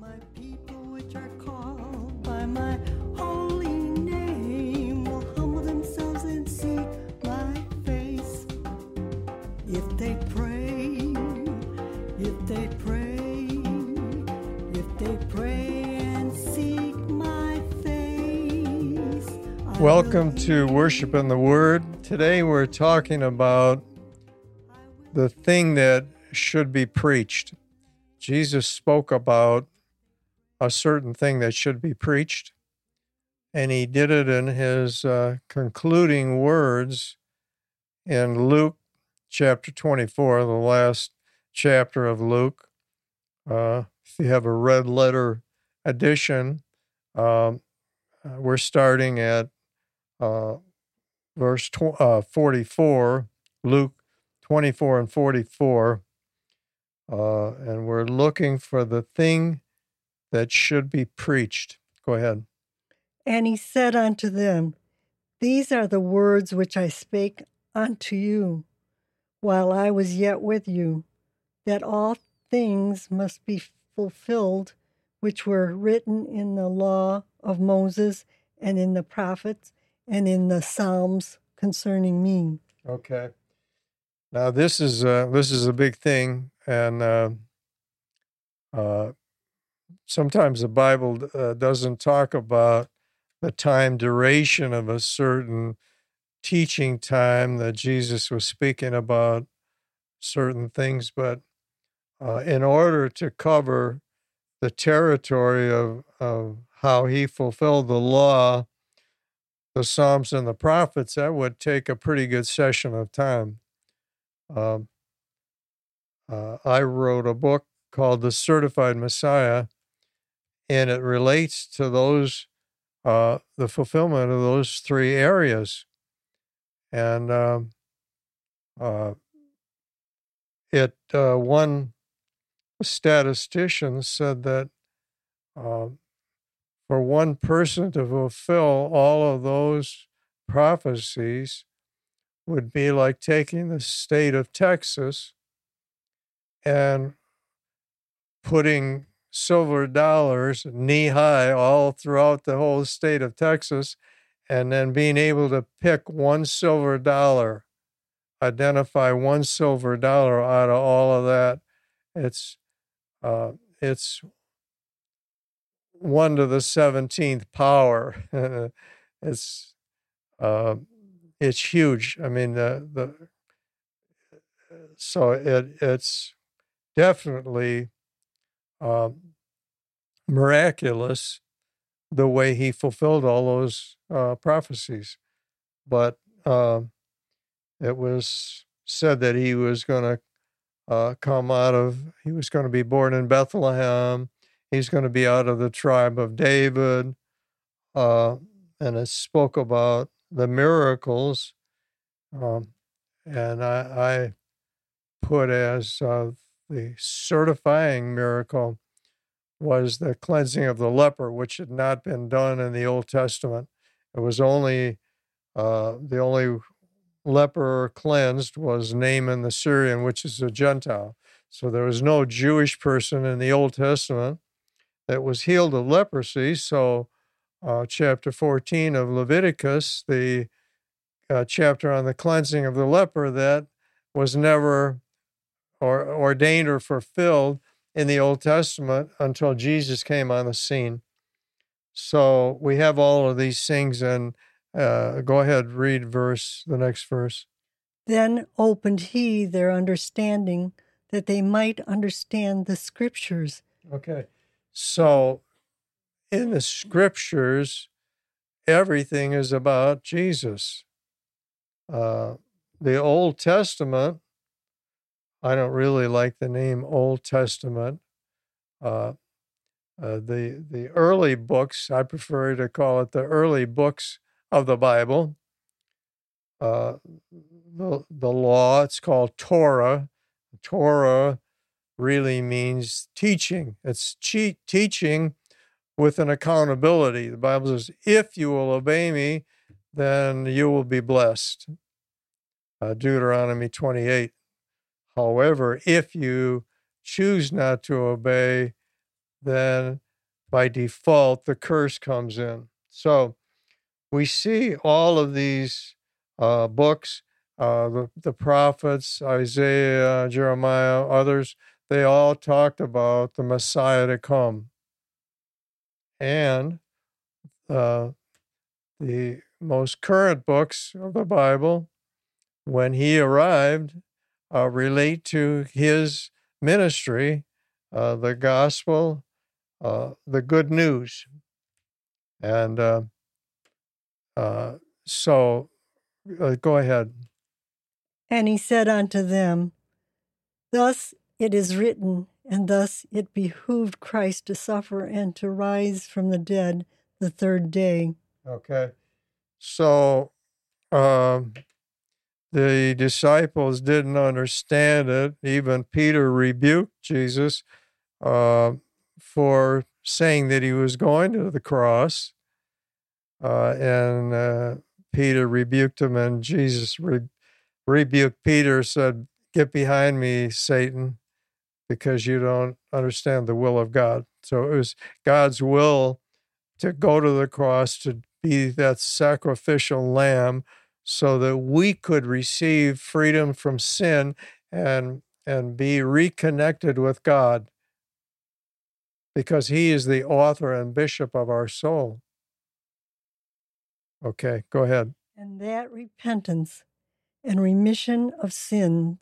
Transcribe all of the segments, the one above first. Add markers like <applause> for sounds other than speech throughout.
my people which are called by my holy name will humble themselves and seek my face. If they pray, if they pray, if they pray and seek my face. I Welcome to Worship in the Word. Today we're talking about the thing that should be preached. Jesus spoke about a certain thing that should be preached, and he did it in his uh, concluding words in Luke chapter 24, the last chapter of Luke. Uh, if you have a red letter edition, um, uh, we're starting at uh, verse tw- uh, 44, Luke 24 and 44. Uh, and we're looking for the thing that should be preached. Go ahead. And he said unto them, These are the words which I spake unto you while I was yet with you, that all things must be fulfilled which were written in the law of Moses and in the prophets and in the Psalms concerning me. Okay. Now this is uh, this is a big thing, and uh, uh, sometimes the Bible uh, doesn't talk about the time duration of a certain teaching time that Jesus was speaking about certain things, but uh, in order to cover the territory of, of how he fulfilled the law, the Psalms and the prophets, that would take a pretty good session of time. Um, uh, I wrote a book called The Certified Messiah, and it relates to those, uh, the fulfillment of those three areas. And um, uh, it, uh, one statistician said that um, for one person to fulfill all of those prophecies would be like taking the state of Texas and putting silver dollars knee high all throughout the whole state of Texas and then being able to pick one silver dollar, identify one silver dollar out of all of that. It's uh, it's one to the seventeenth power. <laughs> it's uh, it's huge. I mean the the so it it's definitely um, miraculous the way he fulfilled all those uh, prophecies. But um, it was said that he was going to uh, come out of, he was going to be born in Bethlehem. He's going to be out of the tribe of David. Uh, and it spoke about the miracles. Um, and I, I put as uh, the certifying miracle was the cleansing of the leper, which had not been done in the Old Testament. It was only uh, the only leper cleansed was Naaman the Syrian, which is a Gentile. So there was no Jewish person in the Old Testament that was healed of leprosy. So, uh, chapter 14 of Leviticus, the uh, chapter on the cleansing of the leper, that was never or ordained or fulfilled in the Old Testament until Jesus came on the scene. So we have all of these things, and uh, go ahead, read verse the next verse. Then opened he their understanding that they might understand the scriptures. Okay, so in the scriptures, everything is about Jesus. Uh, the Old Testament, I don't really like the name Old Testament. Uh, uh, the the early books, I prefer to call it the early books of the Bible. Uh, the the law, it's called Torah. Torah really means teaching. It's teaching with an accountability. The Bible says, "If you will obey me, then you will be blessed." Uh, Deuteronomy twenty eight. However, if you choose not to obey, then by default the curse comes in. So we see all of these uh, books, uh, the, the prophets, Isaiah, Jeremiah, others, they all talked about the Messiah to come. And uh, the most current books of the Bible, when he arrived, uh, relate to his ministry, uh, the gospel, uh, the good news. And uh, uh, so uh, go ahead. And he said unto them, Thus it is written, and thus it behooved Christ to suffer and to rise from the dead the third day. Okay. So um, the disciples didn't understand it. Even Peter rebuked Jesus uh, for saying that he was going to the cross. Uh, and uh, Peter rebuked him, and Jesus re- rebuked Peter, said, Get behind me, Satan, because you don't understand the will of God. So it was God's will to go to the cross, to be that sacrificial lamb, so that we could receive freedom from sin and and be reconnected with God because he is the author and bishop of our soul. Okay, go ahead. And that repentance and remission of sin,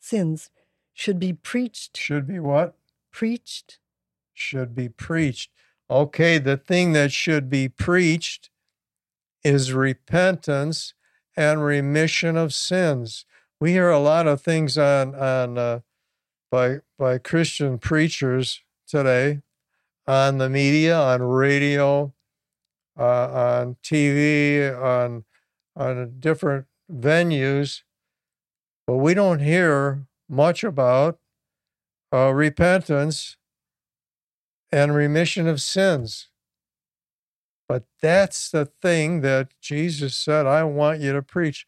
sins should be preached. Should be what? Preached. Should be preached. Okay, the thing that should be preached is repentance and remission of sins. We hear a lot of things on on uh, by by Christian preachers today, on the media, on radio, uh, on TV, on on different venues, but we don't hear much about uh, repentance and remission of sins. But that's the thing that Jesus said, I want you to preach.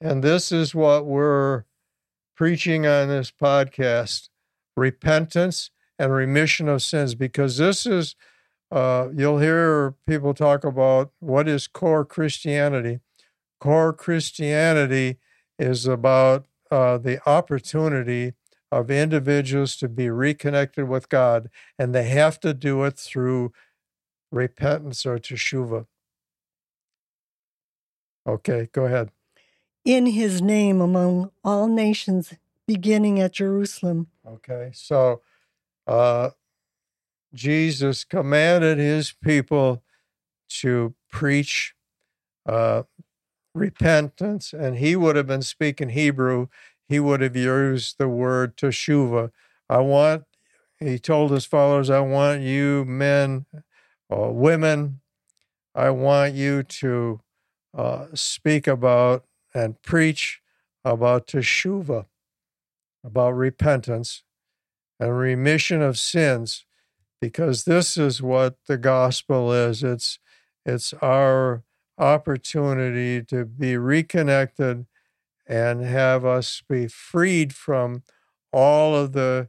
And this is what we're preaching on this podcast repentance and remission of sins, because this is uh, you'll hear people talk about what is core Christianity. Core Christianity is about uh, the opportunity of individuals to be reconnected with God, and they have to do it through repentance or teshuva. Okay, go ahead. In his name among all nations, beginning at Jerusalem. Okay, so uh, Jesus commanded his people to preach uh, repentance, and he would have been speaking Hebrew. He would have used the word teshuva. I want, he told his followers, I want you men, uh, women, I want you to uh, speak about and preach about teshuva, about repentance and remission of sins because this is what the gospel is. It's it's our opportunity to be reconnected and have us be freed from all of the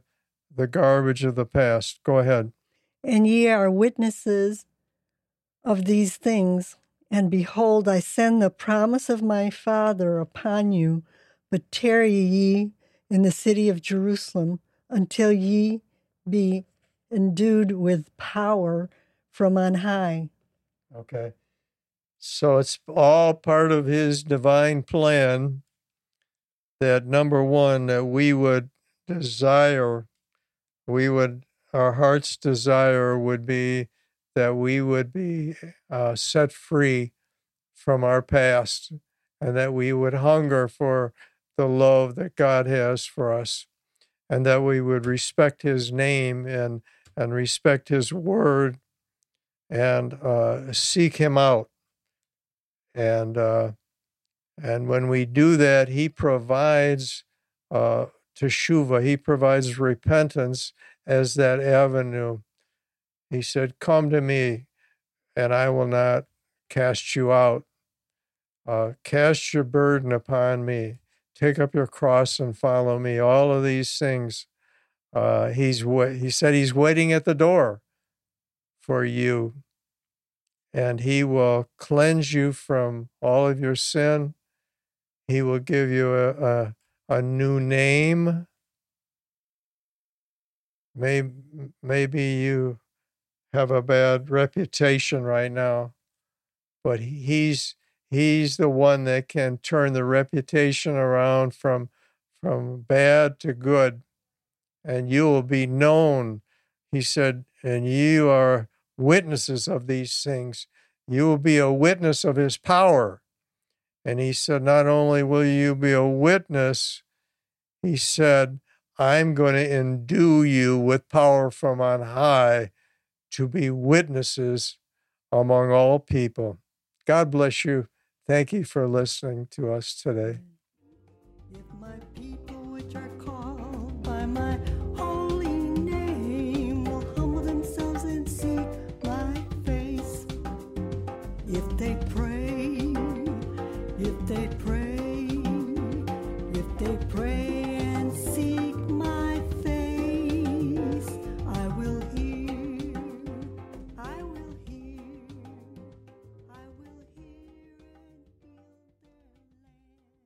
the garbage of the past. Go ahead. And ye are witnesses of these things. And behold, I send the promise of my Father upon you, but tarry ye in the city of Jerusalem until ye be endued with power from on high. Okay. So it's all part of his divine plan that number one, that we would desire, we would, our heart's desire would be that we would be uh, set free from our past and that we would hunger for the love that God has for us and that we would respect his name and and respect his word and uh, seek him out. And uh, and when we do that, he provides uh, teshuva. He provides repentance as that avenue. He said, "Come to me, and I will not cast you out. Uh, cast your burden upon me. Take up your cross and follow me. All of these things Uh, he's wa- he said he's waiting at the door for you, and he will cleanse you from all of your sin. He will give you a, a, a new name. Maybe, maybe you have a bad reputation right now, but he's he's the one that can turn the reputation around from from bad to good and you will be known he said and you are witnesses of these things. You will be a witness of his power. And he said not only will you be a witness he said i'm going to endue you with power from on high to be witnesses among all people god bless you Thank you for listening to us today.